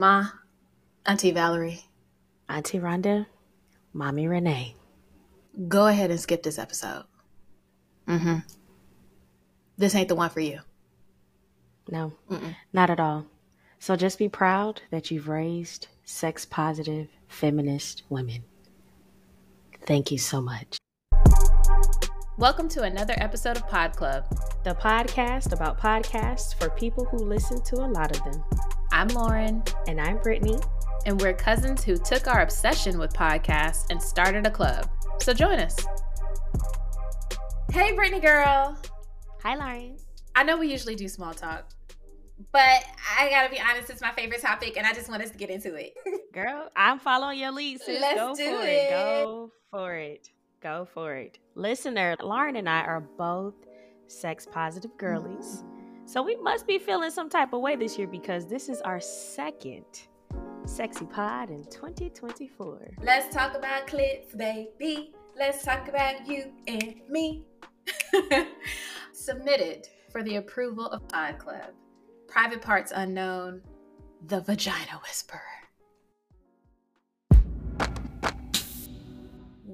Ma, Auntie Valerie, Auntie Rhonda, Mommy Renee. Go ahead and skip this episode. Mm-hmm. This ain't the one for you. No, Mm-mm. not at all. So just be proud that you've raised sex positive feminist women. Thank you so much. Welcome to another episode of Pod Club, the podcast about podcasts for people who listen to a lot of them. I'm Lauren. And I'm Brittany. And we're cousins who took our obsession with podcasts and started a club. So join us. Hey, Brittany girl. Hi, Lauren. I know we usually do small talk, but I gotta be honest, it's my favorite topic, and I just want us to get into it. Girl, I'm following your lead, sis. Let's Go do for it. it. Go for it. Go for it. Listener, Lauren and I are both sex positive girlies. So we must be feeling some type of way this year because this is our second sexy pod in 2024. Let's talk about clits, baby. Let's talk about you and me. Submitted for the approval of Pod Club. Private Parts Unknown, The Vagina Whisperer.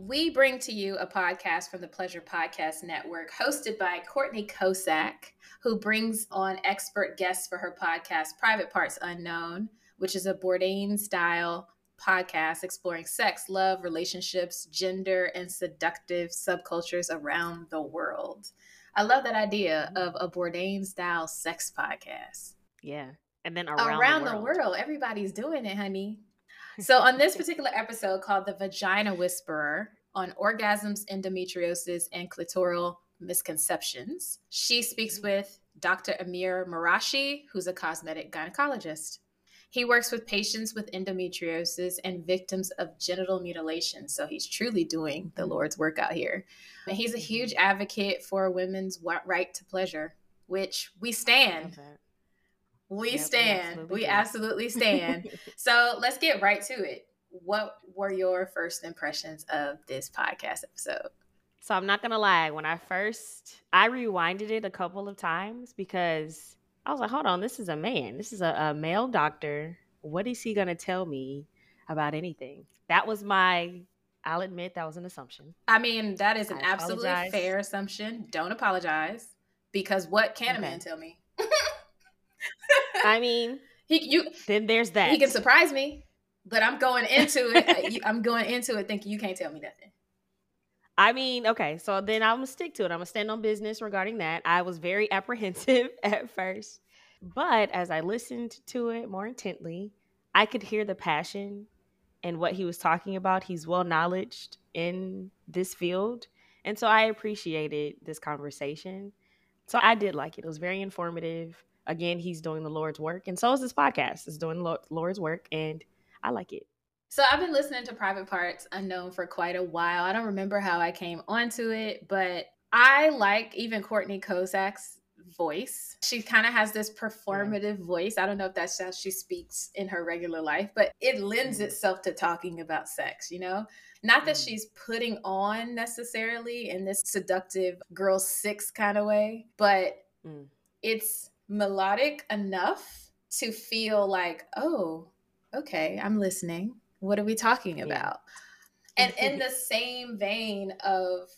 We bring to you a podcast from the Pleasure Podcast Network, hosted by Courtney Kosak, who brings on expert guests for her podcast, Private Parts Unknown, which is a Bourdain style podcast exploring sex, love, relationships, gender, and seductive subcultures around the world. I love that idea mm-hmm. of a Bourdain style sex podcast. Yeah. And then around, around the, world. the world, everybody's doing it, honey. So, on this particular episode called The Vagina Whisperer on orgasms, endometriosis, and clitoral misconceptions, she speaks with Dr. Amir Marashi, who's a cosmetic gynecologist. He works with patients with endometriosis and victims of genital mutilation. So he's truly doing the Lord's work out here. And he's a huge advocate for women's right to pleasure, which we stand. We yep, stand. We absolutely, we absolutely stand. so let's get right to it. What were your first impressions of this podcast episode? So I'm not gonna lie, when I first I rewinded it a couple of times because I was like, hold on, this is a man. This is a, a male doctor. What is he gonna tell me about anything? That was my I'll admit that was an assumption. I mean, that is an absolutely fair assumption. Don't apologize. Because what can okay. a man tell me? I mean, he you then there's that. He can surprise me, but I'm going into it. Uh, I'm going into it thinking you can't tell me nothing. I mean, okay, so then I'm gonna stick to it. I'm gonna stand on business regarding that. I was very apprehensive at first, but as I listened to it more intently, I could hear the passion and what he was talking about. He's well knowledged in this field, and so I appreciated this conversation. So I did like it. It was very informative again, he's doing the Lord's work, and so is this podcast. It's doing the Lord's work, and I like it. So I've been listening to Private Parts Unknown for quite a while. I don't remember how I came onto it, but I like even Courtney Kosak's voice. She kind of has this performative yeah. voice. I don't know if that's how she speaks in her regular life, but it lends mm. itself to talking about sex, you know? Not that mm. she's putting on necessarily in this seductive girl six kind of way, but mm. it's melodic enough to feel like, oh, okay, I'm listening. What are we talking about? Yeah. And in the same vein of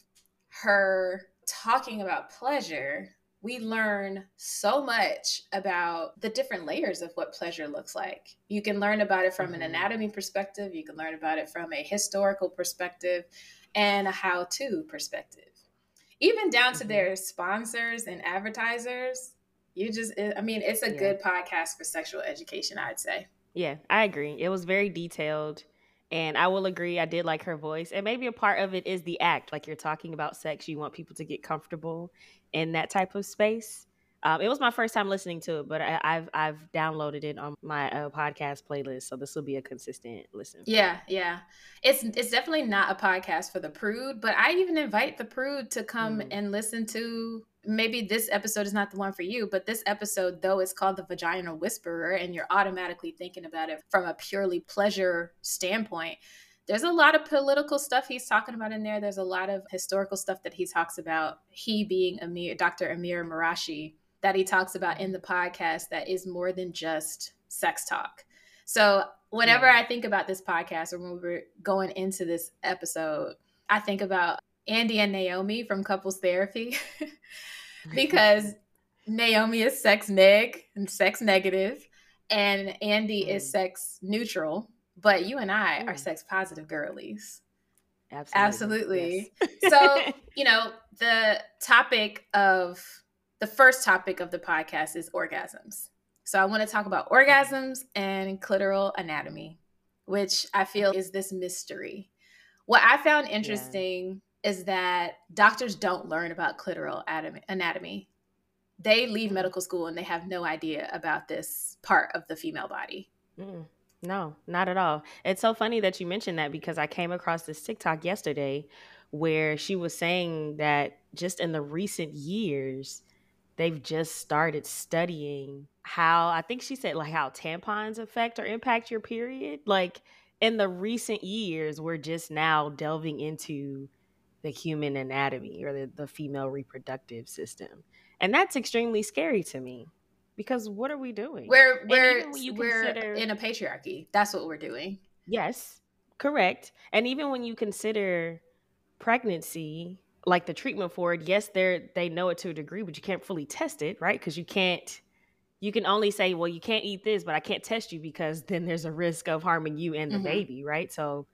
her talking about pleasure, we learn so much about the different layers of what pleasure looks like. You can learn about it from mm-hmm. an anatomy perspective, you can learn about it from a historical perspective, and a how to perspective. Even down mm-hmm. to their sponsors and advertisers, you just i mean it's a yeah. good podcast for sexual education i'd say yeah i agree it was very detailed and i will agree i did like her voice and maybe a part of it is the act like you're talking about sex you want people to get comfortable in that type of space um, it was my first time listening to it, but I, have I've downloaded it on my uh, podcast playlist, so this will be a consistent listen. Yeah, yeah, it's it's definitely not a podcast for the prude, but I even invite the prude to come mm. and listen to. Maybe this episode is not the one for you, but this episode, though, is called the Vagina Whisperer, and you're automatically thinking about it from a purely pleasure standpoint there's a lot of political stuff he's talking about in there. There's a lot of historical stuff that he talks about. He being Amir, Dr. Amir Marashi, that he talks about in the podcast that is more than just sex talk. So whenever yeah. I think about this podcast or when we're going into this episode, I think about Andy and Naomi from couples therapy because Naomi is sex neg and sex negative, and Andy mm. is sex neutral. But you and I mm. are sex positive girlies. Absolutely. Absolutely. Yes. so, you know, the topic of the first topic of the podcast is orgasms. So, I want to talk about orgasms and clitoral anatomy, which I feel is this mystery. What I found interesting. Is that doctors don't learn about clitoral anatomy. They leave medical school and they have no idea about this part of the female body. Mm. No, not at all. It's so funny that you mentioned that because I came across this TikTok yesterday where she was saying that just in the recent years, they've just started studying how I think she said like how tampons affect or impact your period. Like in the recent years, we're just now delving into the human anatomy or the, the female reproductive system. And that's extremely scary to me because what are we doing? We're we're we're consider, in a patriarchy. That's what we're doing. Yes, correct. And even when you consider pregnancy, like the treatment for it, yes, they're they know it to a degree, but you can't fully test it, right? Because you can't. You can only say, well, you can't eat this, but I can't test you because then there's a risk of harming you and the mm-hmm. baby, right? So,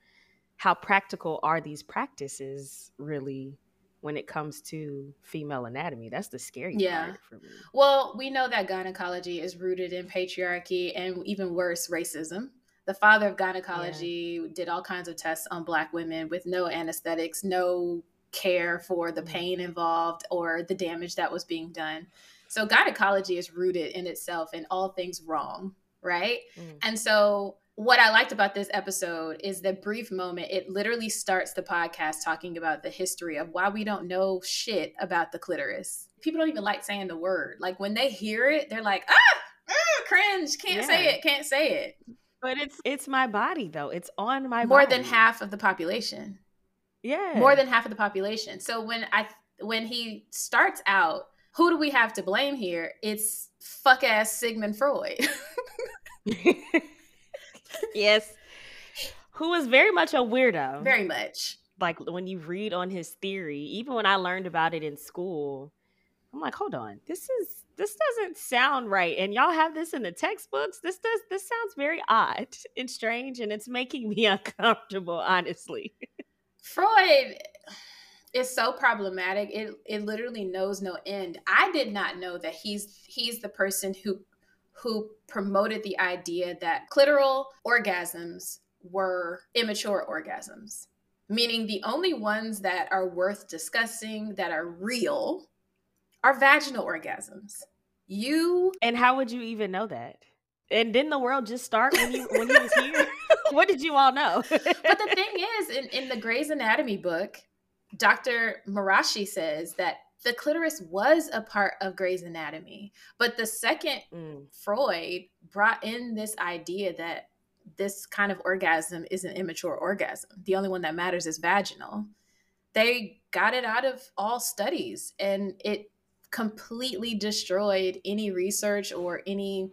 how practical are these practices really when it comes to female anatomy. That's the scary yeah. part for me. Well, we know that gynecology is rooted in patriarchy and even worse, racism. The father of gynecology yeah. did all kinds of tests on black women with no anesthetics, no care for the mm. pain involved or the damage that was being done. So gynecology is rooted in itself in all things wrong, right? Mm. And so what I liked about this episode is the brief moment. It literally starts the podcast talking about the history of why we don't know shit about the clitoris. People don't even like saying the word. Like when they hear it, they're like, ah, ah cringe, can't yeah. say it, can't say it. But it's it's my body though. It's on my more body. than half of the population. Yeah, more than half of the population. So when I when he starts out, who do we have to blame here? It's fuck ass Sigmund Freud. yes. Who is very much a weirdo. Very much. Like when you read on his theory, even when I learned about it in school, I'm like, hold on, this is this doesn't sound right. And y'all have this in the textbooks. This does this sounds very odd and strange, and it's making me uncomfortable, honestly. Freud is so problematic. It it literally knows no end. I did not know that he's he's the person who who promoted the idea that clitoral orgasms were immature orgasms, meaning the only ones that are worth discussing that are real are vaginal orgasms. You and how would you even know that? And didn't the world just start when you when he was here? what did you all know? but the thing is, in, in the Gray's Anatomy book, Dr. Marashi says that the clitoris was a part of Gray's Anatomy. But the second mm. Freud brought in this idea that this kind of orgasm is an immature orgasm. The only one that matters is vaginal. They got it out of all studies and it completely destroyed any research or any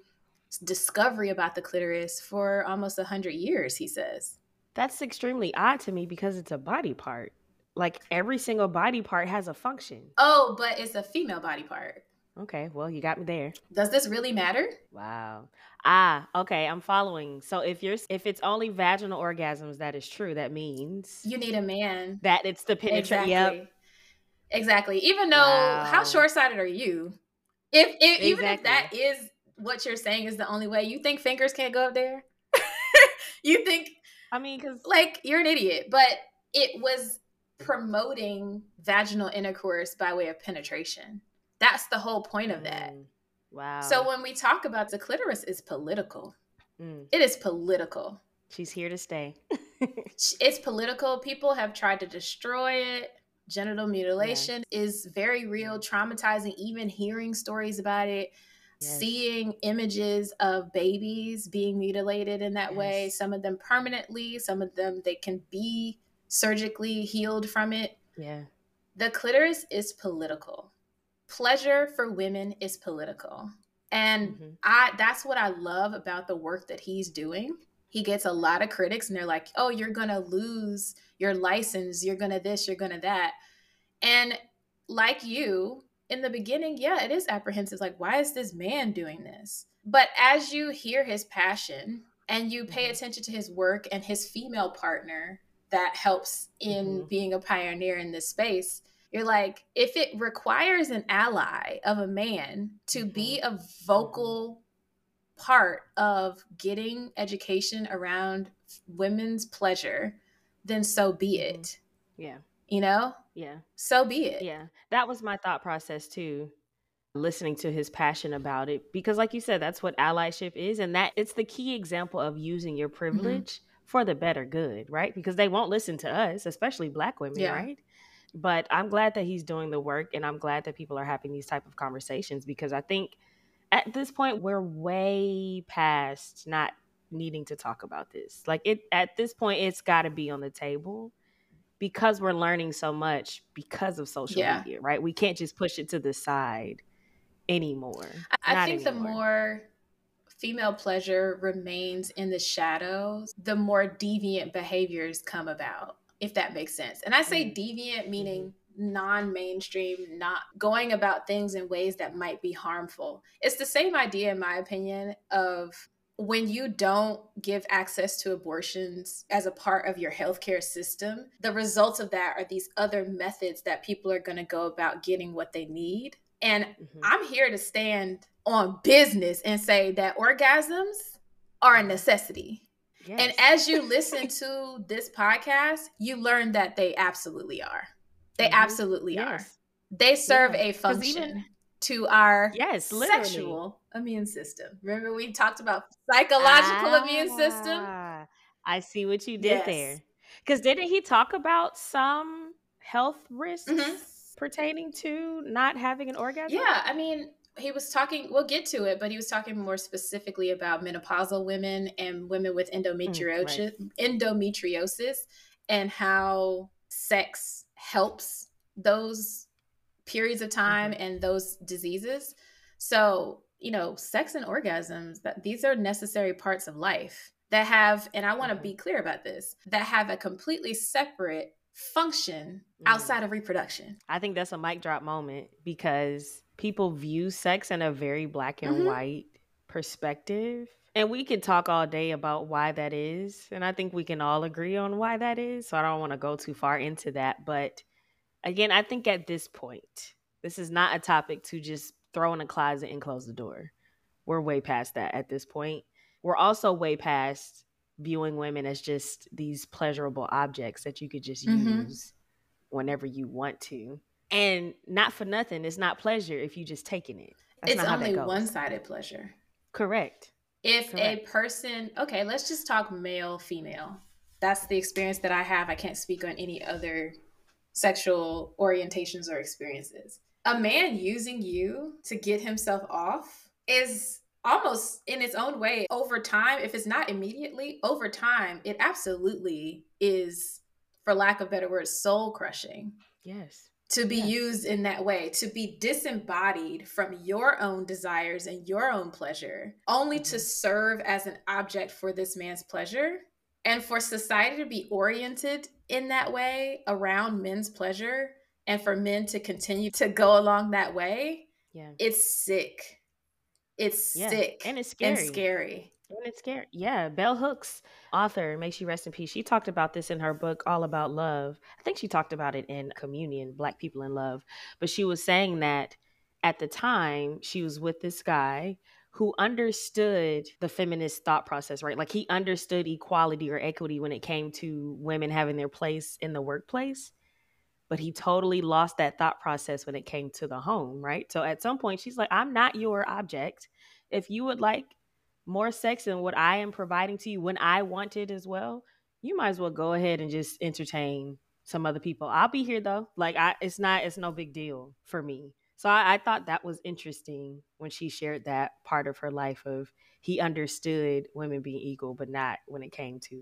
discovery about the clitoris for almost 100 years, he says. That's extremely odd to me because it's a body part like every single body part has a function. Oh, but it's a female body part. Okay, well, you got me there. Does this really matter? Wow. Ah, okay, I'm following. So if you're if it's only vaginal orgasms that is true, that means you need a man. That it's the penetration. Exactly. Yep. Exactly. Even though wow. how short-sighted are you? If, if exactly. even if that is what you're saying is the only way, you think fingers can't go up there? you think I mean, cuz like you're an idiot, but it was promoting vaginal intercourse by way of penetration. That's the whole point of that. Mm, wow. So when we talk about the clitoris is political. Mm. It is political. She's here to stay. it's political. People have tried to destroy it. Genital mutilation is very real, traumatizing, even hearing stories about it. Yes. Seeing images of babies being mutilated in that yes. way, some of them permanently, some of them they can be surgically healed from it. Yeah. The clitoris is political. Pleasure for women is political. And mm-hmm. I that's what I love about the work that he's doing. He gets a lot of critics and they're like, "Oh, you're going to lose your license. You're going to this, you're going to that." And like you, in the beginning, yeah, it is apprehensive like, "Why is this man doing this?" But as you hear his passion and you pay mm-hmm. attention to his work and his female partner that helps in mm-hmm. being a pioneer in this space, you're like, if it requires an ally of a man to be mm-hmm. a vocal part of getting education around women's pleasure, then so be mm-hmm. it. Yeah. You know? Yeah. So be it. Yeah. That was my thought process too listening to his passion about it because like you said that's what allyship is and that it's the key example of using your mm-hmm. privilege mm-hmm. For the better good right because they won't listen to us especially black women yeah. right but i'm glad that he's doing the work and i'm glad that people are having these type of conversations because i think at this point we're way past not needing to talk about this like it at this point it's got to be on the table because we're learning so much because of social yeah. media right we can't just push it to the side anymore i, think anymore. the more female pleasure remains in the shadows the more deviant behaviors come about if that makes sense. And I say mm-hmm. deviant meaning mm-hmm. non mainstream, not going about things in ways that might be harmful. It's the same idea, in my opinion, of when you don't give access to abortions as a part of your healthcare system, the results of that are these other methods that people are going to go about getting what they need. And mm-hmm. I'm here to stand on business and say that orgasms are a necessity. Yes. And as you listen to this podcast, you learn that they absolutely are. They mm-hmm. absolutely yes. are. They serve yeah. a function even, to our yes, literally. sexual immune system. Remember we talked about psychological ah, immune system? I see what you did yes. there. Cuz didn't he talk about some health risks mm-hmm. pertaining to not having an orgasm? Yeah, I mean, he was talking we'll get to it but he was talking more specifically about menopausal women and women with endometriosis mm, right. endometriosis and how sex helps those periods of time mm-hmm. and those diseases so you know sex and orgasms that these are necessary parts of life that have and i want to mm-hmm. be clear about this that have a completely separate function mm. outside of reproduction i think that's a mic drop moment because people view sex in a very black and mm-hmm. white perspective. And we can talk all day about why that is. And I think we can all agree on why that is. So I don't want to go too far into that. But again, I think at this point, this is not a topic to just throw in a closet and close the door. We're way past that at this point. We're also way past viewing women as just these pleasurable objects that you could just mm-hmm. use whenever you want to. And not for nothing, it's not pleasure if you just taking it. That's it's only one sided pleasure. Correct. If Correct. a person, okay, let's just talk male, female. That's the experience that I have. I can't speak on any other sexual orientations or experiences. A man using you to get himself off is almost in its own way over time if it's not immediately over time it absolutely is for lack of better words soul crushing yes to be yeah. used in that way, to be disembodied from your own desires and your own pleasure, only mm-hmm. to serve as an object for this man's pleasure. And for society to be oriented in that way around men's pleasure and for men to continue to go along that way, yeah. it's sick. It's yeah. sick and it's scary. And scary. And it's scary. Yeah. Bell Hooks, author, may she rest in peace. She talked about this in her book, All About Love. I think she talked about it in Communion, Black People in Love. But she was saying that at the time she was with this guy who understood the feminist thought process, right? Like he understood equality or equity when it came to women having their place in the workplace. But he totally lost that thought process when it came to the home, right? So at some point, she's like, I'm not your object. If you would like more sex than what I am providing to you when I want it as well, you might as well go ahead and just entertain some other people. I'll be here though. Like I it's not it's no big deal for me. So I, I thought that was interesting when she shared that part of her life of he understood women being equal, but not when it came to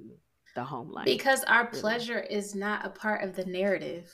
the home life. Because our really. pleasure is not a part of the narrative.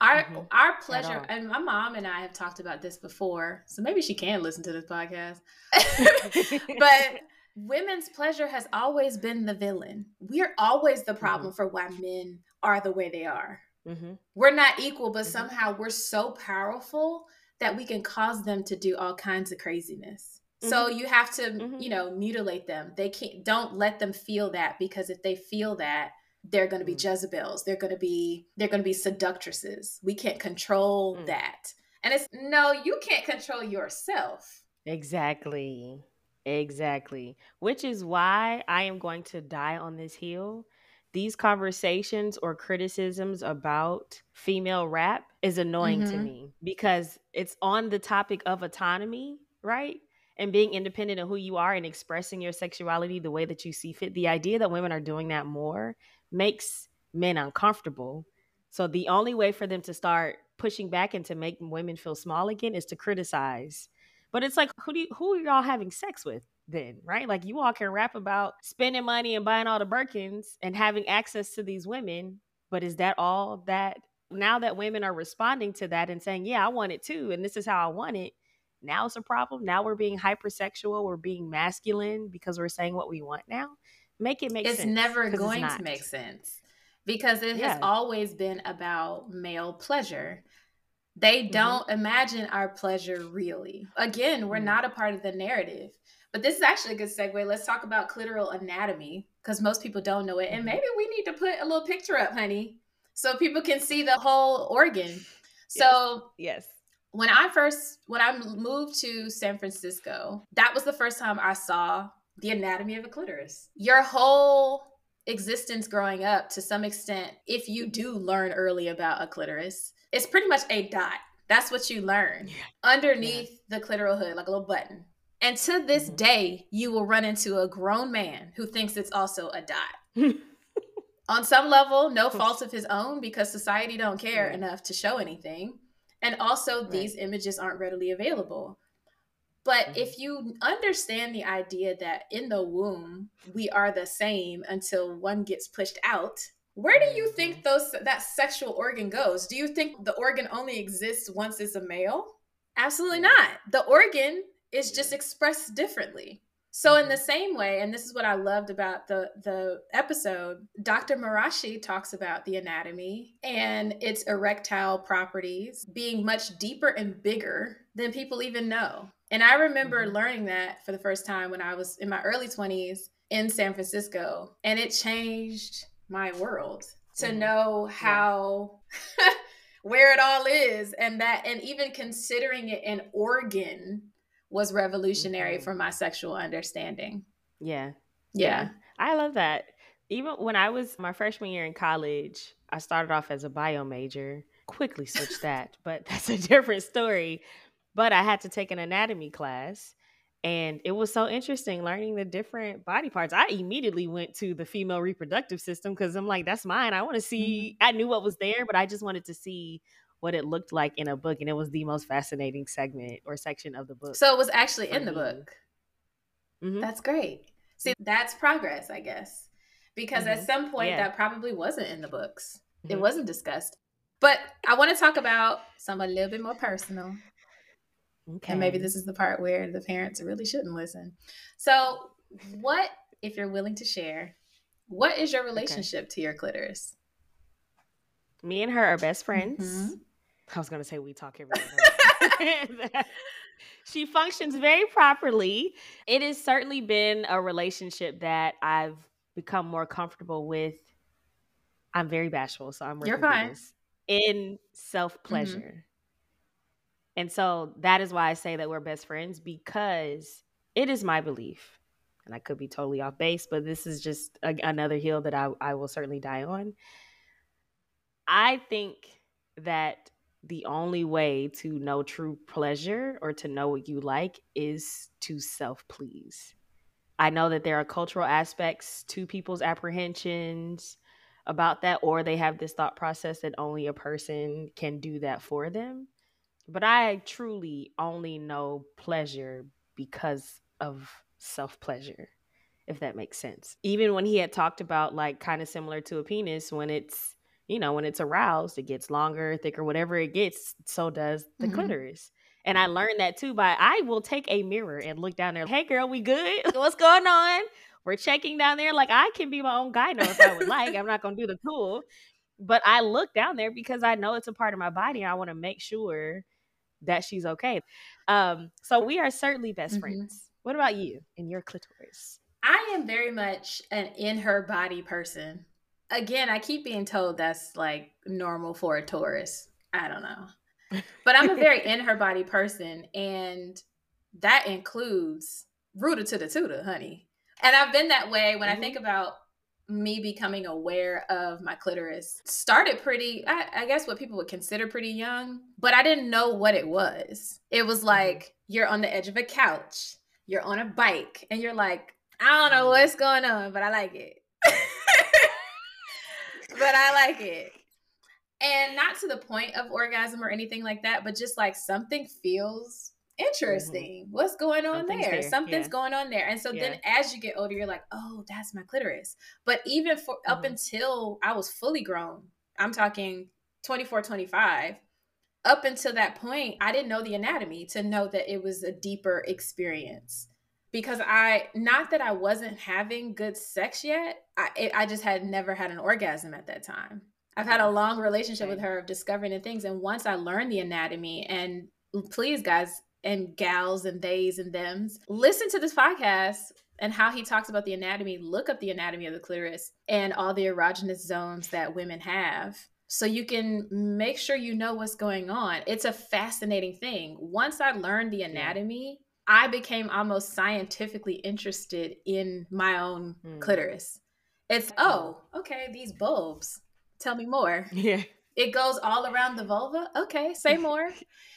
Our mm-hmm. our pleasure, and my mom and I have talked about this before, so maybe she can listen to this podcast. but women's pleasure has always been the villain. We're always the problem mm-hmm. for why men are the way they are. Mm-hmm. We're not equal, but mm-hmm. somehow we're so powerful that we can cause them to do all kinds of craziness. So mm-hmm. you have to, mm-hmm. you know, mutilate them. They can't. Don't let them feel that because if they feel that, they're going to be mm. Jezebels. They're going to be they're going to be seductresses. We can't control mm. that. And it's no, you can't control yourself. Exactly. Exactly. Which is why I am going to die on this hill. These conversations or criticisms about female rap is annoying mm-hmm. to me because it's on the topic of autonomy, right? And being independent of who you are and expressing your sexuality the way that you see fit. The idea that women are doing that more makes men uncomfortable. So the only way for them to start pushing back and to make women feel small again is to criticize. But it's like who do you, who are y'all having sex with then, right? Like you all can rap about spending money and buying all the Birkins and having access to these women, but is that all that now that women are responding to that and saying, "Yeah, I want it too and this is how I want it." Now it's a problem. Now we're being hypersexual, we're being masculine because we're saying what we want now. Make it make it's sense. It's never going it's to make sense because it yeah. has always been about male pleasure. They mm-hmm. don't mm-hmm. imagine our pleasure really. Again, we're mm-hmm. not a part of the narrative. But this is actually a good segue. Let's talk about clitoral anatomy because most people don't know it. And mm-hmm. maybe we need to put a little picture up, honey, so people can see the whole organ. So, yes. yes. When I first when I moved to San Francisco, that was the first time I saw the anatomy of a clitoris. Your whole existence growing up, to some extent, if you do learn early about a clitoris, it's pretty much a dot. That's what you learn yeah. underneath yeah. the clitoral hood, like a little button. And to this mm-hmm. day, you will run into a grown man who thinks it's also a dot. On some level, no fault of his own because society don't care enough to show anything. And also, right. these images aren't readily available. But mm-hmm. if you understand the idea that in the womb we are the same until one gets pushed out, where do you think mm-hmm. those that sexual organ goes? Do you think the organ only exists once it's a male? Absolutely not. The organ is just expressed differently. So in the mm-hmm. same way, and this is what I loved about the the episode, Dr. Marashi talks about the anatomy and its erectile properties being much deeper and bigger than people even know. And I remember mm-hmm. learning that for the first time when I was in my early 20s in San Francisco. And it changed my world to mm-hmm. know how, yeah. where it all is. And that, and even considering it an organ was revolutionary mm-hmm. for my sexual understanding. Yeah. yeah. Yeah. I love that. Even when I was my freshman year in college, I started off as a bio major, quickly switched that, but that's a different story. But I had to take an anatomy class and it was so interesting learning the different body parts. I immediately went to the female reproductive system because I'm like, that's mine. I want to see, mm-hmm. I knew what was there, but I just wanted to see what it looked like in a book. And it was the most fascinating segment or section of the book. So it was actually in the book. Mm-hmm. That's great. See, that's progress, I guess. Because mm-hmm. at some point, yeah. that probably wasn't in the books, it mm-hmm. wasn't discussed. But I want to talk about some a little bit more personal. Okay. And maybe this is the part where the parents really shouldn't listen. So, what, if you're willing to share, what is your relationship okay. to your clitoris? Me and her are best friends. Mm-hmm. I was going to say we talk every day. she functions very properly. It has certainly been a relationship that I've become more comfortable with. I'm very bashful, so I'm You're fine. in self pleasure. And so that is why I say that we're best friends because it is my belief, and I could be totally off base, but this is just a, another hill that I, I will certainly die on. I think that the only way to know true pleasure or to know what you like is to self please. I know that there are cultural aspects to people's apprehensions about that, or they have this thought process that only a person can do that for them. But I truly only know pleasure because of self pleasure, if that makes sense. Even when he had talked about, like, kind of similar to a penis, when it's you know, when it's aroused, it gets longer, thicker, whatever it gets, so does the Mhm. clitoris. And I learned that too by I will take a mirror and look down there. Hey girl, we good? What's going on? We're checking down there. Like I can be my own guide if I would like. I'm not gonna do the tool. But I look down there because I know it's a part of my body. I want to make sure that she's okay. Um, so we are certainly best Mhm. friends. What about you and your clitoris? I am very much an in her body person. Again, I keep being told that's like normal for a Taurus. I don't know. But I'm a very in her body person, and that includes rooted to the tutor, honey. And I've been that way when I think about me becoming aware of my clitoris. Started pretty, I, I guess what people would consider pretty young, but I didn't know what it was. It was mm-hmm. like you're on the edge of a couch, you're on a bike, and you're like, I don't know mm-hmm. what's going on, but I like it. but I like it. And not to the point of orgasm or anything like that, but just like something feels interesting. What's going on Something's there? there, Something's yeah. going on there. And so then as you get older, you're like, oh, that's my clitoris. But even for up Mhm. until I was fully grown, I'm talking 24, 25, up until that point, I didn't know the anatomy to know that it was a deeper experience. Because I, not that I wasn't having good sex yet, I, it, I just had never had an orgasm at that time. I've had a long relationship with her of discovering the things. And once I learned the anatomy, and please, guys and gals and theys and thems, listen to this podcast and how he talks about the anatomy. Look up the anatomy of the clitoris and all the erogenous zones that women have so you can make sure you know what's going on. It's a fascinating thing. Once I learned the anatomy, I became almost scientifically interested in my own Mm. clitoris. It's, oh, okay, these bulbs. Tell me more. Yeah. It goes all around the vulva. Okay, say more.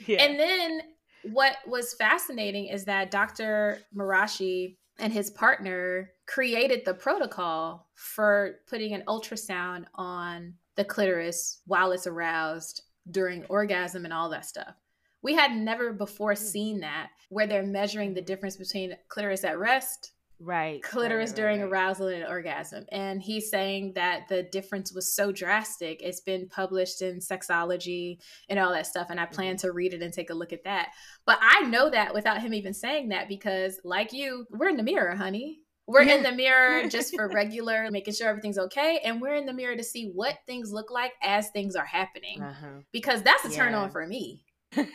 Yeah. And then what was fascinating is that Dr. Marashi and his partner created the protocol for putting an ultrasound on the clitoris while it's aroused during orgasm and all that stuff. We had never before hmm. seen that where they're measuring the difference between clitoris at rest right. clitoris right, during right. arousal and orgasm. And he's saying that the difference was so drastic. It's been published in sexology and all that stuff. And I plan to read it and take a look at that. But I know that without him even saying that because, like you, we're in the mirror, honey. We're in the mirror just for regular, making sure everything's okay. And we're in the mirror to see what things look like as things are happening. Uh-huh. Because that's a turn on for me.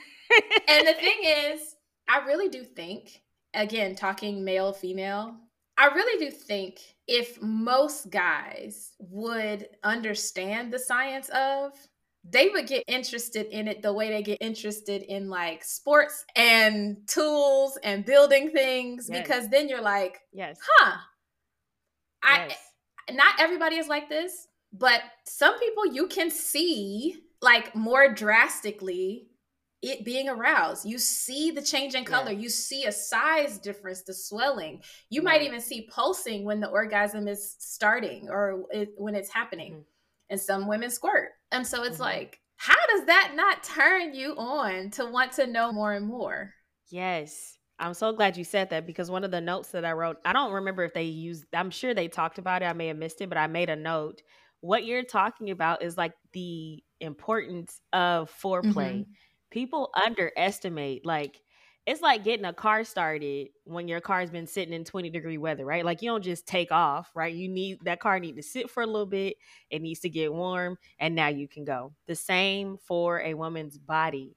And the thing is, I really do think, again, talking male, female, I really do think if most guys would understand the science of, they would get interested in it the way they get interested in like sports and tools and building things Yes. because then you're like, yes. huh. I yes. not everybody is like this, but some people you can see like more drastically it being aroused. You see the change in color. Yeah. You see a size difference, the swelling. You might even see pulsing when the orgasm is starting or it, when it's happening. Mhm. And some women squirt. And so it's Mhm. like, how does that not turn you on to want to know more and more? Yes. I'm so glad you said that because one of the notes that I wrote, I don't remember if they used, I'm sure they talked about it. I may have missed it, but I made a note. What you're talking about is like the importance of foreplay. Mm-hmm. People underestimate, like, it's like getting a car started when your car's been sitting in 20 degree weather, right? Like you don't just take off, right? You need that car need to sit for a little bit. It needs to get warm and now you can go. The same for a woman's body.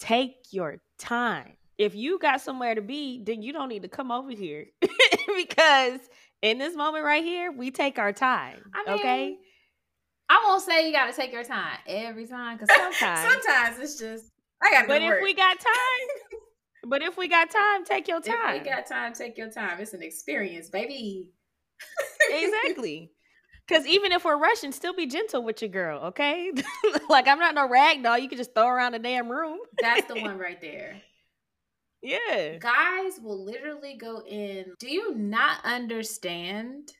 Take your time. If you got somewhere to be, then you don't need to come over here because in this moment right here, we take our time. I mean, okay? I won't say you got to take your time every time because Sometimes. sometimes it's just I got But go if work. we got time, but if we got time, take your If time. we got time, take your time. It's an experience, baby. exactly. Because even if we're rushing, still be gentle with your girl, okay? like I'm not no rag doll. You can just throw around the damn room. That's the one right there. Yeah. Guys will literally go in. Do you not understand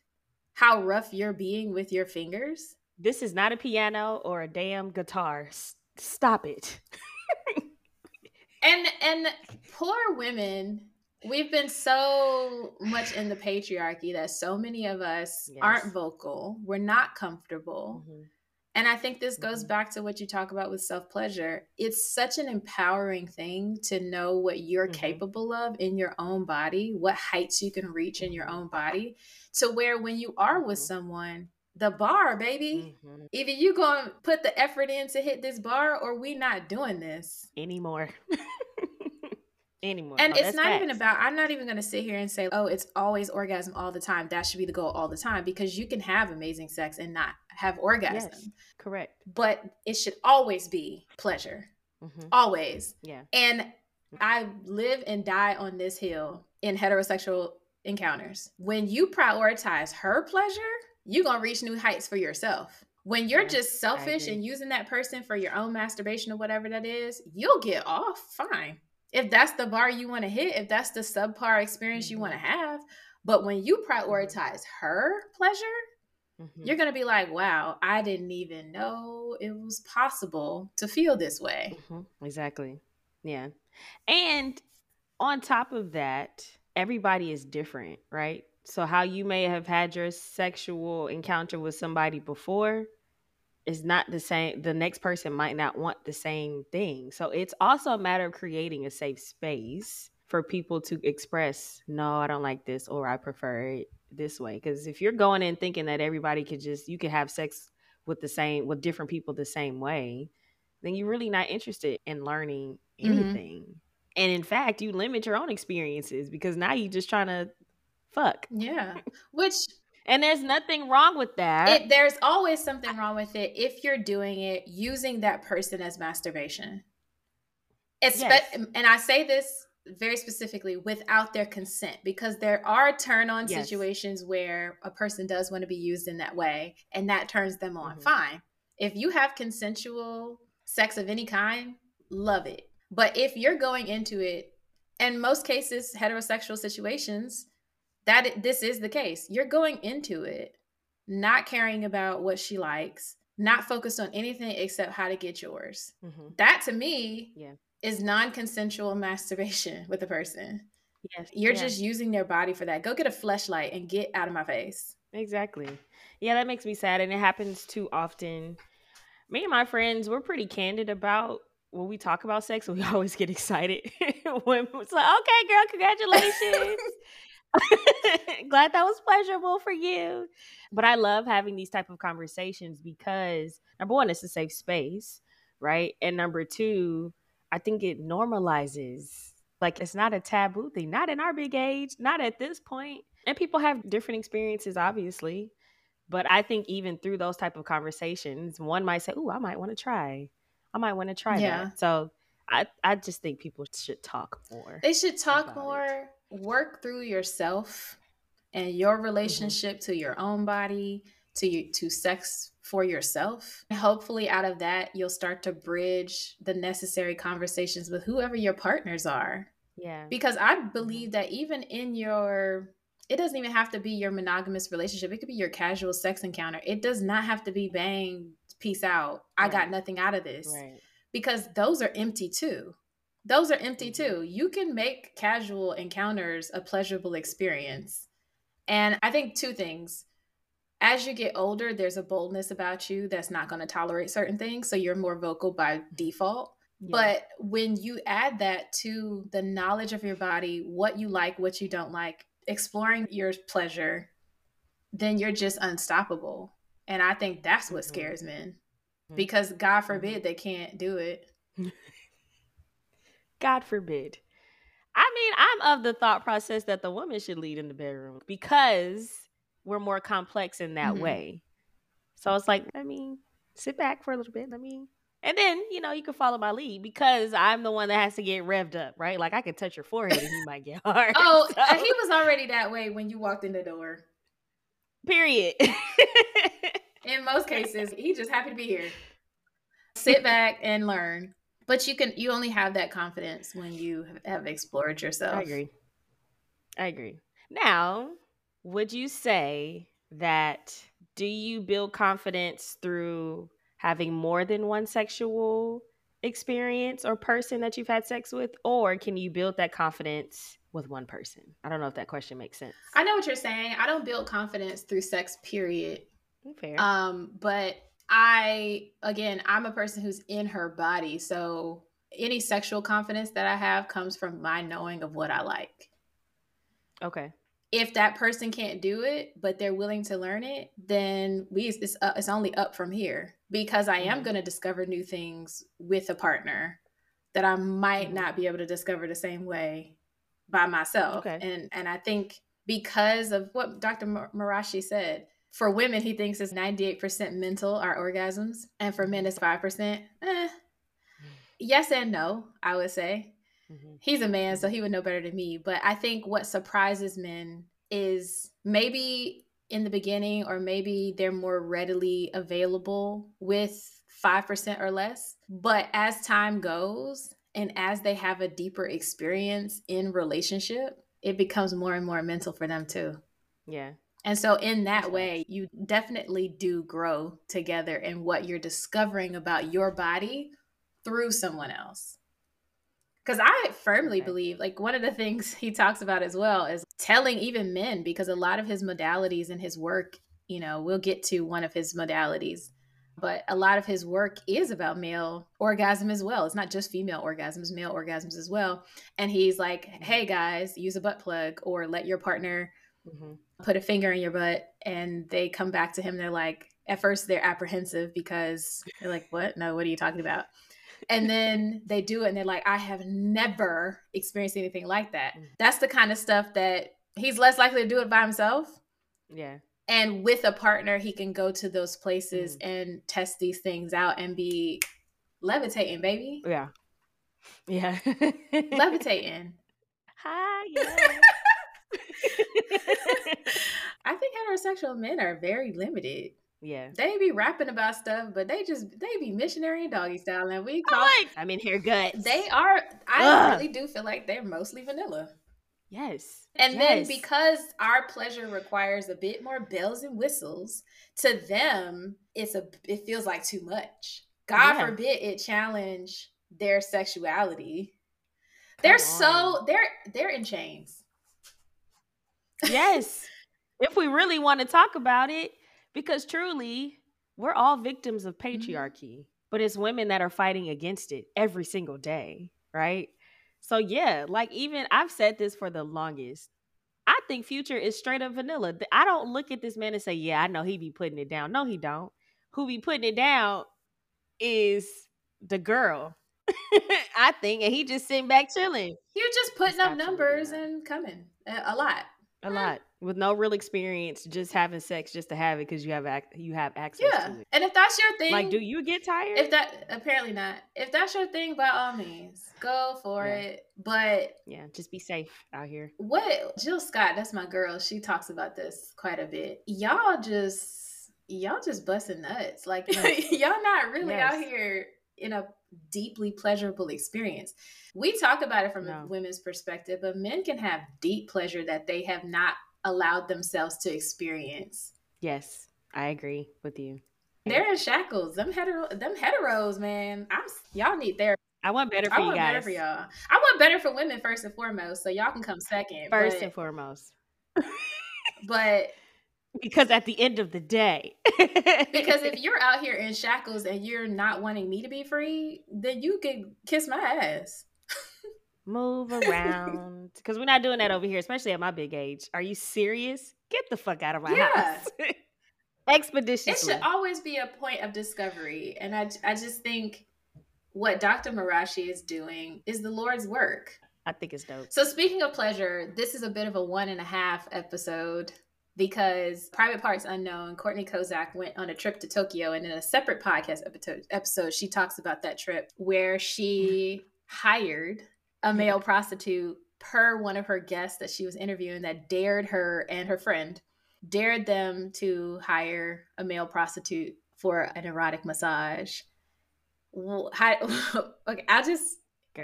how rough you're being with your fingers? This is not a piano or a damn guitar. S- stop it. And and poor women, we've been so much in the patriarchy that so many of us Yes. aren't vocal. We're not comfortable. Mhm. And I think this goes mm-hmm. back to what you talk about with self pleasure. It's such an empowering thing to know what you're mm-hmm. capable of in your own body, what heights you can reach in your own body, to where when you are with mm-hmm. someone, the bar, baby. Mm-hmm. Either you gonna put the effort in to hit this bar, or we not doing this anymore. anymore. And oh, it's not facts. even about. I'm not even gonna sit here and say, "Oh, it's always orgasm all the time." That should be the goal all the time because you can have amazing sex and not have orgasm. Yes, correct. But it should always be pleasure. Mm-hmm. Always. Yeah. And I live and die on this hill in heterosexual encounters. When you prioritize her pleasure you're going to reach new heights for yourself. When you're just selfish and using that person for your own masturbation or whatever that is, you'll get off fine. If that's the bar you want to hit, if that's the subpar experience mm-hmm. you want to have. But when you mm-hmm. prioritize her pleasure, mm-hmm. you're going to be like, wow, I didn't even know it was possible to feel this way. Mm-hmm. Exactly. Yeah. And on top of that, everybody is different, right? So how you may have had your sexual encounter with somebody before is not the same. The next person might not want the same thing. So it's also a matter of creating a safe space for people to express, no, I don't like this or I prefer it this way. Because if you're going in thinking that everybody could just you could have sex with the same with different people the same way, then you're really not interested in learning mm-hmm. anything. Mm-hmm. And in fact, you limit your own experiences because now you're just trying to fuck. Yeah. Which and there's nothing wrong with that. It, there's always something wrong with it if you're doing it using that person as masturbation. It's yes. and I say this very specifically without their consent because there are turn on yes. situations where a person does want to be used in that way and that turns them on. Mm-hmm. Fine. If you have consensual sex of any kind, love it. But if you're going into it, in most cases, heterosexual situations, that this is the case. You're going into it not caring about what she likes, not focused on anything except how to get yours. Mm-hmm. That to me yeah. is non-consensual masturbation with a person. Yes. You're yeah. just using their body for that. Go get a fleshlight and get out of my face. Exactly. Yeah, that makes me sad and it happens too often. Me and my friends, we're pretty candid about when we talk about sex, we always get excited when it's like, okay, girl, congratulations. Glad that was pleasurable for you. But I love having these type of conversations because number one, it's a safe space, right? And number two, I think it normalizes. Like it's not a taboo thing, not in our big age, not at this point. And people have different experiences, obviously. But I think even through those type of conversations, one might say, "Oh, I might want to try. I might want to try yeah. that." So I I just think people should talk more. They should talk more. It work through yourself and your mm-hmm. relationship mm-hmm. to your own body, to you, to sex for yourself. And hopefully out of that you'll start to bridge the necessary conversations with whoever your partners are. Yeah. Because I believe mm-hmm. that even in your it doesn't even have to be your monogamous relationship. It could be your casual sex encounter. It does not have to be bang, peace out. Right. I got nothing out of this. Right. Because those are empty too those are empty mm-hmm. too. You can make casual encounters a pleasurable experience. And I think two things. As you get older, there's a boldness about you that's not going to tolerate certain things. So you're more vocal by default. Yeah. But when you add that to the knowledge of your body, what you like, what you don't like, exploring your pleasure, then you're just unstoppable. And I think that's what mm-hmm. scares men mm-hmm. because God forbid they can't do it. God forbid. I mean, I'm of the thought process that the woman should lead in the bedroom because we're more complex in that mm-hmm. way. So it's like, let me sit back for a little bit. Let me, and then, you know, you can follow my lead because I'm the one that has to get revved up, right? Like I can touch your forehead and you might get hard. Oh, so. he was already that way when you walked in the door. Period. in most cases, he's just happy to be here. Sit back and learn. But you can you only have that confidence when you have explored yourself. I agree. I agree. Now, would you say that do you build confidence through having more than one sexual experience or person that you've had sex with or can you build that confidence with one person? I don't know if that question makes sense. I know what you're saying. I don't build confidence through sex period. Fair. Um but I again, I'm a person who's in her body, so any sexual confidence that I have comes from my knowing of what I like. Okay. If that person can't do it, but they're willing to learn it, then we it's, uh, it's only up from here because I am Mhm. going to discover new things with a partner that I might Mhm. not be able to discover the same way by myself. Okay. And and I think because of what Dr. Mar- Marashi said, for women he thinks it's 98% mental our orgasms and for men it's 5%. Eh, yes and no, I would say. Mhm. He's a man, so he would know better than me. But I think what surprises men is maybe in the beginning, or maybe they're more readily available with 5% or less. But as time goes and as they have a deeper experience in relationship, it becomes more and more mental for them too. Yeah. And so, in that way, you definitely do grow together in what you're discovering about your body through someone else. Because I firmly believe, like, one of the things he talks about as well is telling even men, because a lot of his modalities in his work, you know, we'll get to one of his modalities, but a lot of his work is about male orgasm as well. It's not just female orgasms, male orgasms as well. And he's like, hey guys, use a butt plug or let your partner Mhm. Put a finger in your butt and they come back to him they're like at first they're apprehensive because they're like what no what are you talking about and then they do it and they're like i have never experienced anything like that Mm. that's the kind of stuff that he's less likely to do it by himself Yeah. and with a partner he can go to those places Mm. and test these things out and be levitating baby Yeah. Yeah. levitating Hi. Yeah. i think heterosexual men are very limited yeah. they be rapping about stuff, but they just they be missionary and doggy style, and we I call like. I'm in here guts. they are. I Ugh. really do feel like they're mostly vanilla, Yes. and then because our pleasure requires a bit more bells and whistles, to them it's a it feels like too much. God Yeah. forbid it challenge their sexuality. They're Come so they're they're in chains. Yes. If we really want to talk about it, because truly, we're all victims of Mm-hmm. patriarchy, but it's women that are fighting against it every single day, right? So, yeah, like even I've said this for the longest. I think Future is straight up vanilla. I don't look at this man and say, yeah, I know he be putting it down. No, he don't. Who be putting it down is the girl. I think, and he just sitting back chilling You're just putting up numbers and coming a a lot. A Mm. lot with no real experience, just having sex just to have it because you have ac- you have access Yeah, to it. and if that's your thing, Like, do you get tired? if that apparently not if that's your thing by all means go for Yeah. it but yeah, just be safe out here. what jill scott that's my girl she talks about this quite a bit y'all just y'all just busting nuts like y'all not really out here in a deeply pleasurable experience we talk about it from No. a women's perspective but men can have deep pleasure that they have not allowed themselves to experience Yes, I agree with you. they're in shackles them hetero them heteros man i'm y'all need therapy I want better for I you want better guys. for y'all. I want better for women first and foremost, so y'all can come second. First but, and foremost, but because at the end of the day, because if you're out here in shackles and you're not wanting me to be free, then you can kiss my ass. move around, because we're not doing that over here, especially at my big age. Are you serious? Get the fuck out of my house. Yeah. house. It should always be a point of discovery, and I I just think what Dr. Marashi is doing is the Lord's work. I think it's dope. So speaking of pleasure, this is a bit of a one and a half episode because Private Parts Unknown, Courtney Kozak went on a trip to Tokyo, and in a separate podcast episode, she talks about that trip where she mm. hired a male prostitute per one of her guests that she was interviewing that dared her and her friend dared them to hire a male prostitute for an erotic massage. Wh- How, okay, I'll just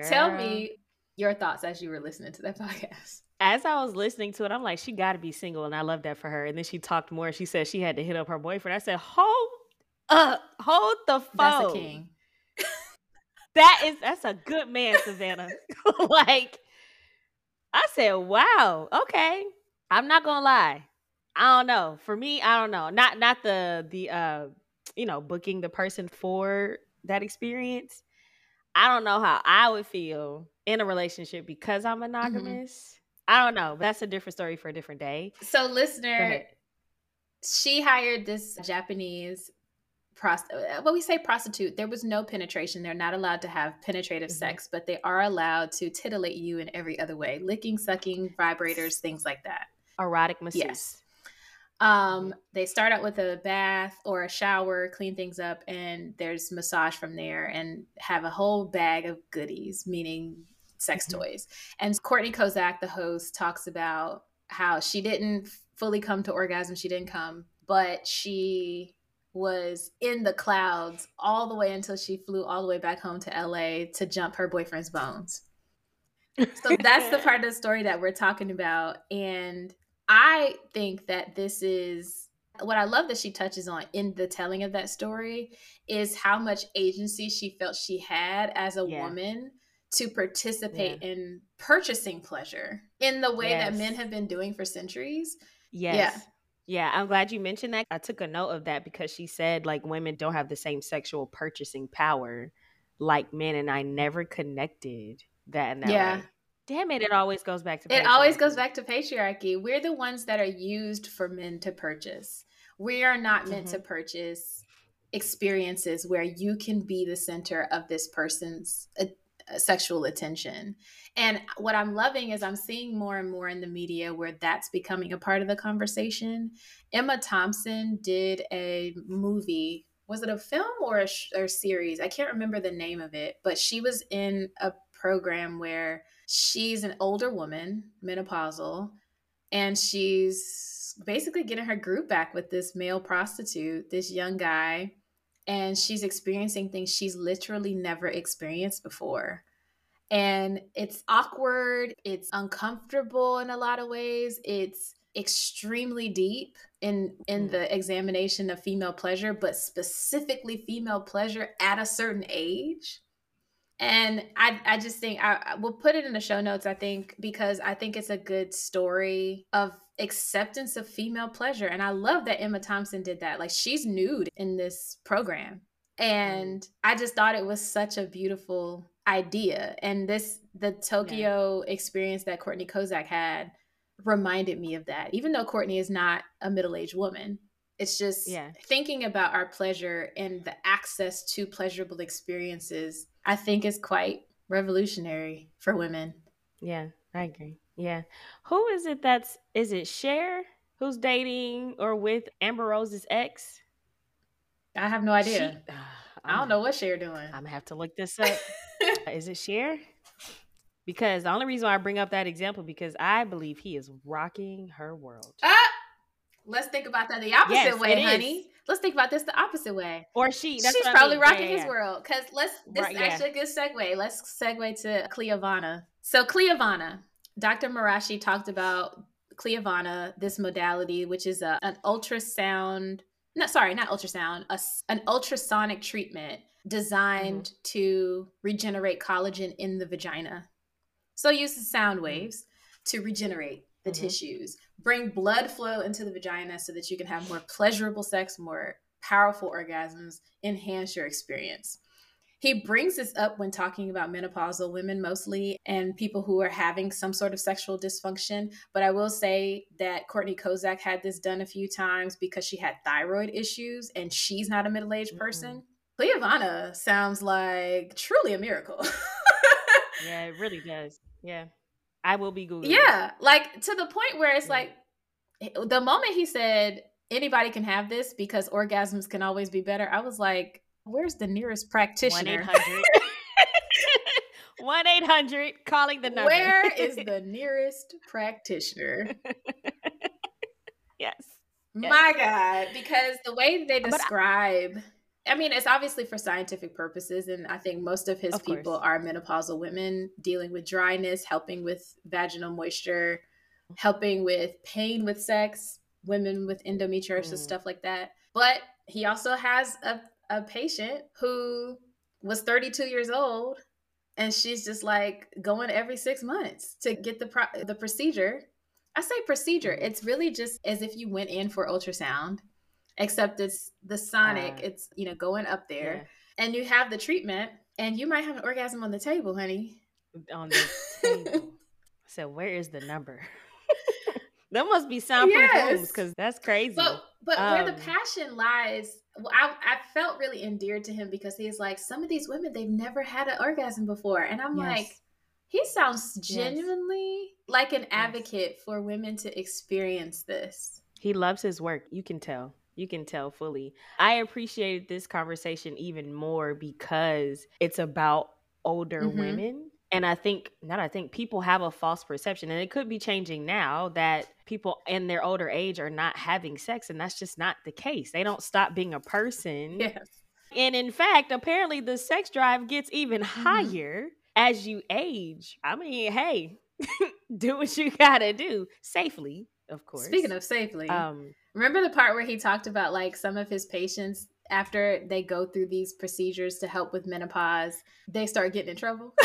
tell me your thoughts as you were listening to that podcast. As I was listening to it, I'm like, she got to be single, and I love that for her. And then she talked more. She said she had to hit up her boyfriend. I said, hold up, hold the phone. That's a king. That is that's a good man, Savannah. like, I said, wow, okay. I'm not gonna lie. I don't know. For me, I don't know. Not not the the uh you know, booking the person for that experience. I don't know how I would feel in a relationship because I'm mm-hmm. monogamous. Mm-hmm. I don't know. but That's a different story for a different day. So, listener, she hired this Japanese prost- uh, well we say prostitute there was no penetration they're not allowed to have penetrative mm-hmm. sex but they are allowed to titillate you in every other way licking sucking vibrators things like that erotic masseuse yes um they start out with a bath or a shower clean things up and there's massage from there and have a whole bag of goodies meaning sex mm-hmm. toys and courtney kozak the host talks about how she didn't fully come to orgasm she didn't come but she was in the clouds all the way until she flew all the way back home to LA to jump her boyfriend's bones. So that's the part of the story that we're talking about. And I think that this is what I love that she touches on in the telling of that story is how much agency she felt she had as a yeah. woman to participate yeah. in purchasing pleasure in the way yes. that men have been doing for centuries. Yes. Yeah. Yeah, I'm glad you mentioned that. I took a note of that because she said like women don't have the same sexual purchasing power like men, and I never connected that in that yeah. way. Damn it, it always goes back to It always goes back to patriarchy. We're the ones that are used for men to purchase. We are not meant mm-hmm. to purchase experiences where you can be the center of this person's uh, Uh, sexual attention. And what I'm loving is I'm seeing more and more in the media where that's becoming a part of the conversation. Emma Thompson did a movie. Was it a film or a, or a series? I can't remember the name of it, but she was in a program where she's an older woman, menopausal, and she's basically getting her group back with this male prostitute, this young guy and she's experiencing things she's literally never experienced before. And it's awkward, it's uncomfortable in a lot of ways. It's extremely deep in in mm. the examination of female pleasure, but specifically female pleasure at a certain age and I, I just think I, I will put it in the show notes i think because i think it's a good story of acceptance of female pleasure and i love that emma thompson did that like she's nude in this program mm. and i just thought it was such a beautiful idea and this the tokyo yeah. experience that courtney kozak had reminded me of that even though courtney is not a middle-aged woman it's just yeah. thinking about our pleasure and the access to pleasurable experiences I think is quite revolutionary for women. Yeah, I agree. Yeah. Who is it that's is it Cher who's dating or with Amber Rose's ex? I have no idea. She, uh, I don't know what Cher doing. I'm gonna have to look this up. is it Cher? Because the only reason why I bring up that example because I believe he is rocking her world. Ah! Let's think about that the opposite yes, way, honey. Is. Let's think about this the opposite way. Or she. She's probably I mean. rocking yeah, yeah, his world. Because let's. This right, is actually a good segue. Let's segue to Cliovana. So Cliovana, Dr. Marashi talked about Cliovana, this modality, which is a, an ultrasound. No, sorry, not ultrasound. A, an ultrasonic treatment designed mm-hmm. to regenerate collagen in the vagina. So it uses sound mm-hmm. waves to regenerate the mm-hmm. tissues, bring blood flow into the vagina so that you can have more pleasurable sex, more powerful orgasms, enhance your experience. He brings this up when talking about menopausal women mostly and people who are having some sort of sexual dysfunction. But I will say that Courtney Kozak had this done a few times because she had thyroid issues and she's not a middle aged mm-hmm. person. Cliovana sounds like truly a miracle. yeah, it really does. Yeah. I will be Googling. Yeah, like to the point where it's yeah. like the moment he said anybody can have this because orgasms can always be better, I was like, where's the nearest practitioner? 1 800 calling the number. Where is the nearest practitioner? yes. My God, because the way they describe I mean, it's obviously for scientific purposes, and I think most of his of people course. are menopausal women dealing with dryness, helping with vaginal moisture, helping with pain with sex, women with endometriosis, mm. stuff like that. But he also has a, a patient who was 32 years old, and she's just like going every six months to get the pro- the procedure. I say procedure; mm. it's really just as if you went in for ultrasound except it's the sonic. Uh, it's you know going up there, yeah. and you have the treatment, and you might have an orgasm on the table, honey. On the table. so where is the number? that must be soundproof yes. rooms because that's crazy. But but um, where the um, passion lies, I I felt really endeared to him because he's like some of these women they've never had an orgasm before, and I'm yes. like. He sounds genuinely yes. like an advocate for women to experience this. He loves his work. You can tell. You can tell fully. I appreciated this conversation even more because it's about older mm-hmm. women. And I think, not I think, people have a false perception, and it could be changing now that people in their older age are not having sex, and that's just not the case. They don't stop being a person. Yes. And in fact, apparently the sex drive gets even mm-hmm. higher as you age. I mean, hey, do what you gotta do safely of course. Speaking of safely, um, remember the part where he talked about like some of his patients after they go through these procedures to help with menopause, they start getting in trouble.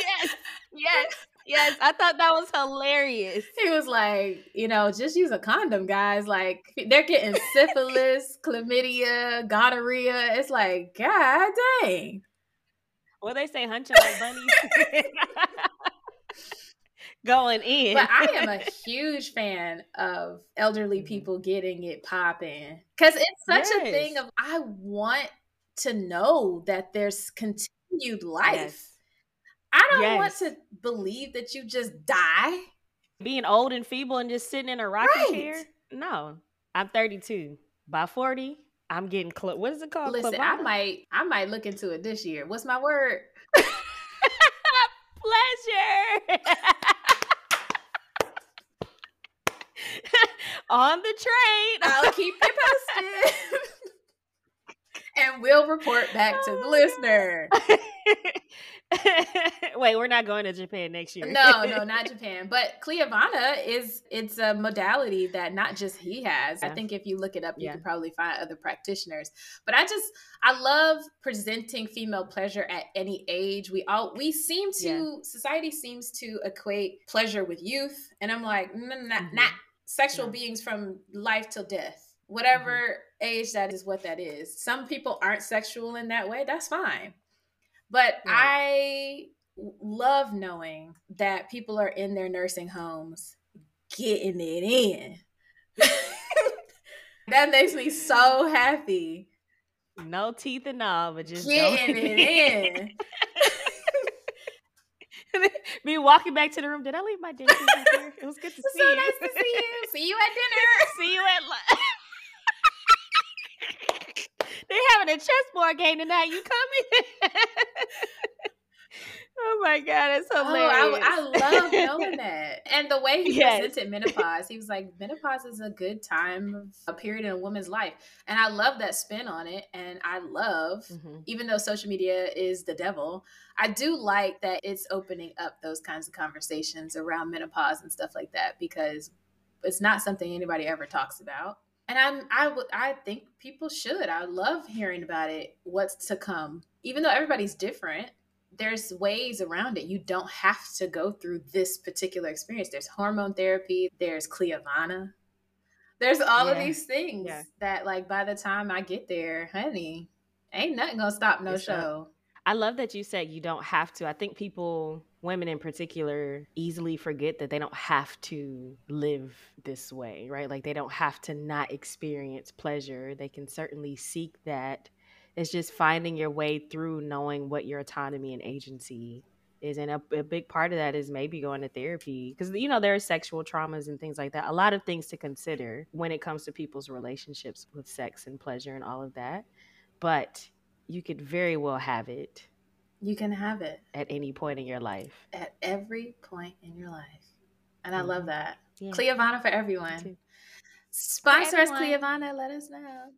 yes, yes, yes. I thought that was hilarious. He was like, you know, just use a condom, guys. Like they're getting syphilis, chlamydia, gonorrhea. It's like, god dang. Well, they say hunching like bunnies going in. But I am a huge fan of elderly mm-hmm. people getting it popping because it's such yes. a thing of I want to know that there's continued life. Yes. I don't yes. want to believe that you just die. Being old and feeble and just sitting in a rocking right. chair. No, I'm 32. By 40, I'm getting close. What is it called? Listen, I might, I might look into it this year. What's my word? Pleasure. on the train. I'll keep you posted. and we'll report back to the listener. Wait, we're not going to Japan next year. no, no, not Japan. But Cliovana is it's a modality that not just he has. Yeah. I think if you look it up, you yeah. can probably find other practitioners. But I just I love presenting female pleasure at any age. We all we seem to yeah. society seems to equate pleasure with youth, and I'm like, no, no, not, mm-hmm. sexual beings from life till death. Whatever mm-hmm. age that is, what that is. Some people aren't sexual in that way. That's fine. But I love knowing that people are in their nursing homes getting it in. that makes me so happy. No teeth and all, but just getting it in. Me walking back to the room. Did I leave my dishes here? It was good to see so you. nice to see you. See you at dinner. see you at lunch. They're having a chessboard game tonight. You coming? oh my god, it's hilarious. Oh, I, I love knowing that. And the way he yes. presented menopause, he was like, menopause is a good time, a period in a woman's life. And I love that spin on it. And I love, mm-hmm. even though social media is the devil, I do like that it's opening up those kinds of conversations around menopause and stuff like that because it's not something anybody ever talks about and I'm I would I think people should. I love hearing about it. What's to come, even though everybody's different. There's ways around it. You don't have to go through this particular experience. There's hormone therapy. There's Cliovana. There's all yeah. of these things yeah. that, like, by the time I get there, honey, ain't nothing gonna stop no it's show. I love that you said you don't have to. I think people, women in particular, easily forget that they don't have to live this way, right? Like they don't have to not experience pleasure. They can certainly seek that. It's just finding your way through knowing what your autonomy and agency is. And a, a big part of that is maybe going to therapy because, you know, there are sexual traumas and things like that. A lot of things to consider when it comes to people's relationships with sex and pleasure and all of that. But you could very well have it. You can have it at any point in your life. At every point in your life. And I love mm-hmm. that. Yeah. Cliovana for everyone. Sponsor us, Cliovana. Let us know.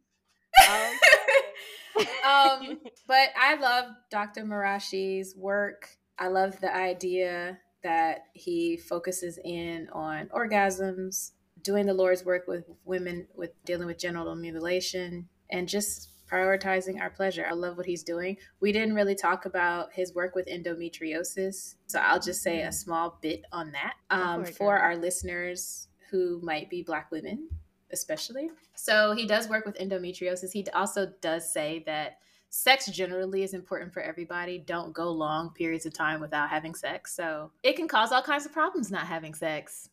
um, but I love Dr. Marashi's work. I love the idea that he focuses in on orgasms, doing the Lord's work with women with dealing with genital mutilation, and just prioritizing our pleasure. I love what he's doing. We didn't really talk about his work with endometriosis, so I'll just say a mm-hmm. small bit on that um, for our listeners who might be Black women, especially. So he does work with endometriosis. He also does say that sex generally is important for everybody. Don't go long periods of time without having sex. So it can cause all kinds of problems not having sex.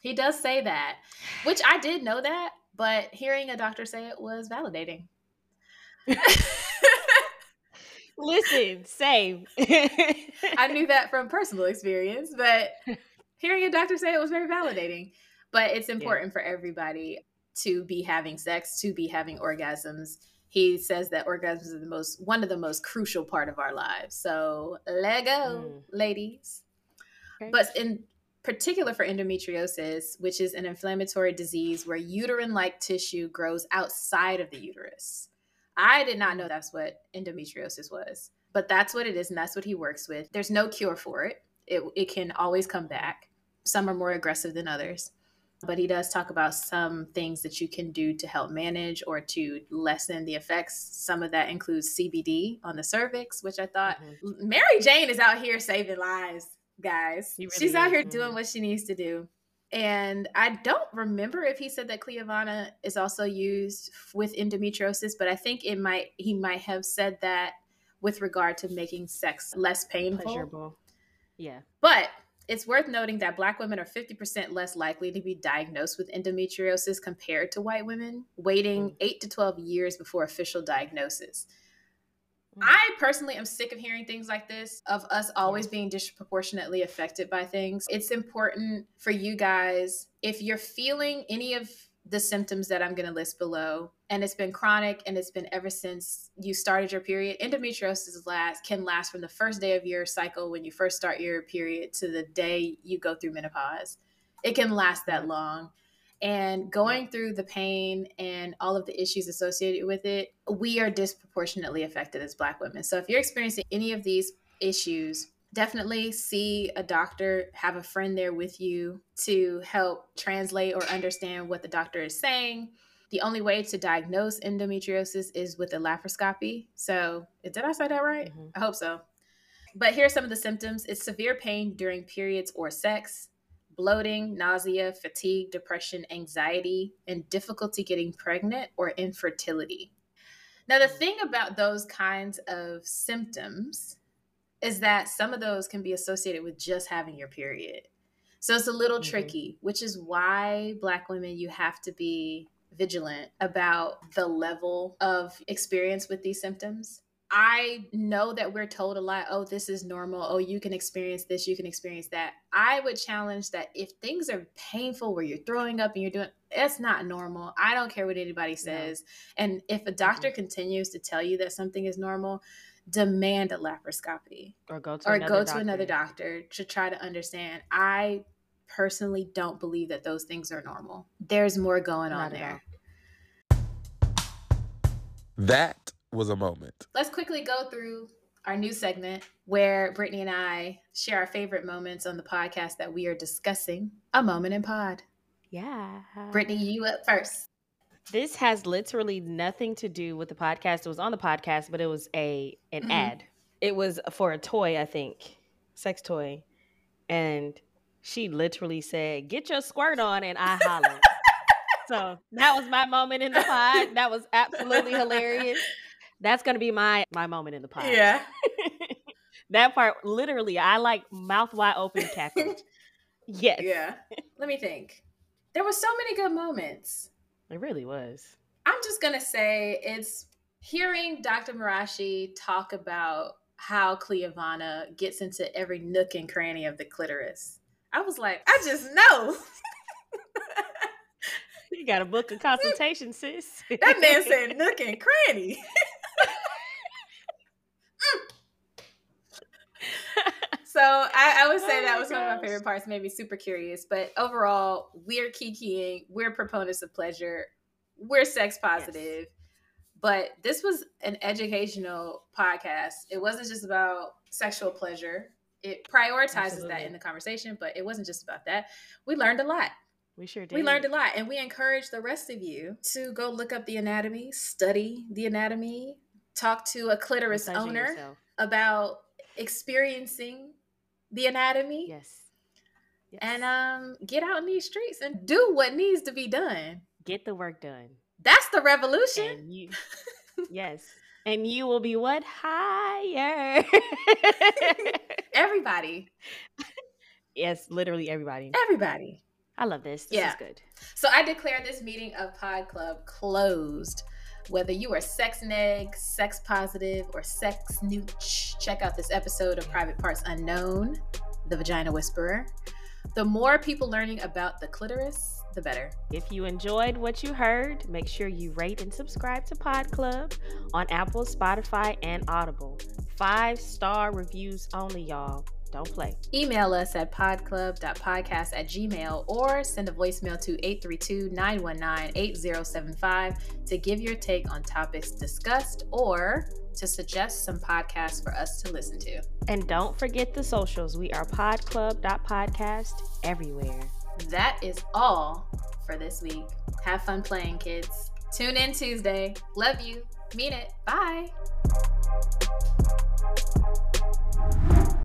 He does say that, which I did know that, but hearing a doctor say it was validating. Listen, same. I knew that from personal experience, but hearing a doctor say it was very validating. But it's important yeah. for everybody to be having sex, to be having orgasms. He says that orgasms are the most one of the most crucial part of our lives. So let go, mm. ladies. Okay. But in particular for endometriosis, which is an inflammatory disease where uterine like tissue grows outside of the uterus. I did not know that's what endometriosis was, but that's what it is, and that's what he works with. There's no cure for it, it, it can always come back. Some are more aggressive than others. But he does talk about some things that you can do to help manage or to lessen the effects. Some of that includes CBD on the cervix, which I thought mm-hmm. Mary Jane is out here saving lives, guys. Really She's out here doing mm-hmm. what she needs to do. And I don't remember if he said that Cliovana is also used with endometriosis, but I think it might he might have said that with regard to making sex less painful. Pleasurable. Yeah. But it's worth noting that black women are 50% less likely to be diagnosed with endometriosis compared to white women, waiting mm. 8 to 12 years before official diagnosis. Mm. I personally am sick of hearing things like this, of us always being disproportionately affected by things. It's important for you guys, if you're feeling any of the symptoms that I'm going to list below, and it's been chronic and it's been ever since you started your period. Endometriosis last can last from the first day of your cycle when you first start your period to the day you go through menopause. It can last that long and going through the pain and all of the issues associated with it, we are disproportionately affected as Black women. So if you're experiencing any of these issues, definitely see a doctor, have a friend there with you to help translate or understand what the doctor is saying. The only way to diagnose endometriosis is with a laparoscopy. So, did I say that right? Mm-hmm. I hope so. But here are some of the symptoms it's severe pain during periods or sex, bloating, nausea, fatigue, depression, anxiety, and difficulty getting pregnant or infertility. Now, the thing about those kinds of symptoms is that some of those can be associated with just having your period. So it's a little mm-hmm. tricky, which is why Black women, you have to be vigilant about the level of experience with these symptoms I know that we're told a lot, oh, this is normal. Oh, you can experience this, you can experience that. I would challenge that if things are painful where you're throwing up and you're doing it's not normal. I don't care what anybody says. Yeah. And if a doctor mm-hmm. continues to tell you that something is normal, demand a laparoscopy or go to or another go doctor. to another doctor to try to understand. I personally don't believe that those things are normal. There's more going not on there. That was a moment. Let's quickly go through our new segment where Brittany and I share our favorite moments on the podcast that we are discussing. A moment in pod. Yeah. Brittany, you up first. This has literally nothing to do with the podcast. It was on the podcast, but it was a an mm-hmm. ad. It was for a toy, I think, sex toy, and she literally said, "Get your squirt on," and I hollered. so that was my moment in the pod. That was absolutely hilarious. That's gonna be my my moment in the pod. Yeah. that part literally I like mouth wide open cackled. yes. Yeah. Let me think. There were so many good moments. It really was. I'm just gonna say it's hearing Dr. Marashi talk about how Cliovana gets into every nook and cranny of the clitoris. I was like, I just know. you got to book a consultation, sis. that man said nook and cranny. So I, I, would say oh that was gosh. one of my favorite parts. Maybe super curious, but overall, we're kikiing. We're proponents of pleasure. We're sex positive. Yes. But this was an educational podcast. It wasn't just about sexual pleasure. It prioritizes Absolutely. that in the conversation, but it wasn't just about that. We learned a lot. We sure did. We learned a lot, and we encourage the rest of you to go look up the anatomy, study the anatomy, talk to a clitoris owner yourself. about experiencing the anatomy. Yes. yes. And um, get out in these streets and do what needs to be done. Get the work done. That's the revolution. And you, yes. And you will be what? Higher. everybody. Yes, literally everybody. Everybody. I love this. This Yeah. is good. So I declare this meeting of Pod Club closed. Whether you are sex neg, sex positive, or sex nooch, check out this episode of Private Parts Unknown, the Vagina Whisperer. The more people learning about the clitoris, the better. If you enjoyed what you heard, make sure you rate and subscribe to Pod Club on Apple, Spotify, and Audible. Five star reviews only, y'all. Don't play. Email us at podclub.podcast at gmail or send a voicemail to 832 919 8075 to give your take on topics discussed or to suggest some podcasts for us to listen to. And don't forget the socials. We are podclub.podcast everywhere. That is all for this week. Have fun playing, kids. Tune in Tuesday. Love you. Mean it. Bye.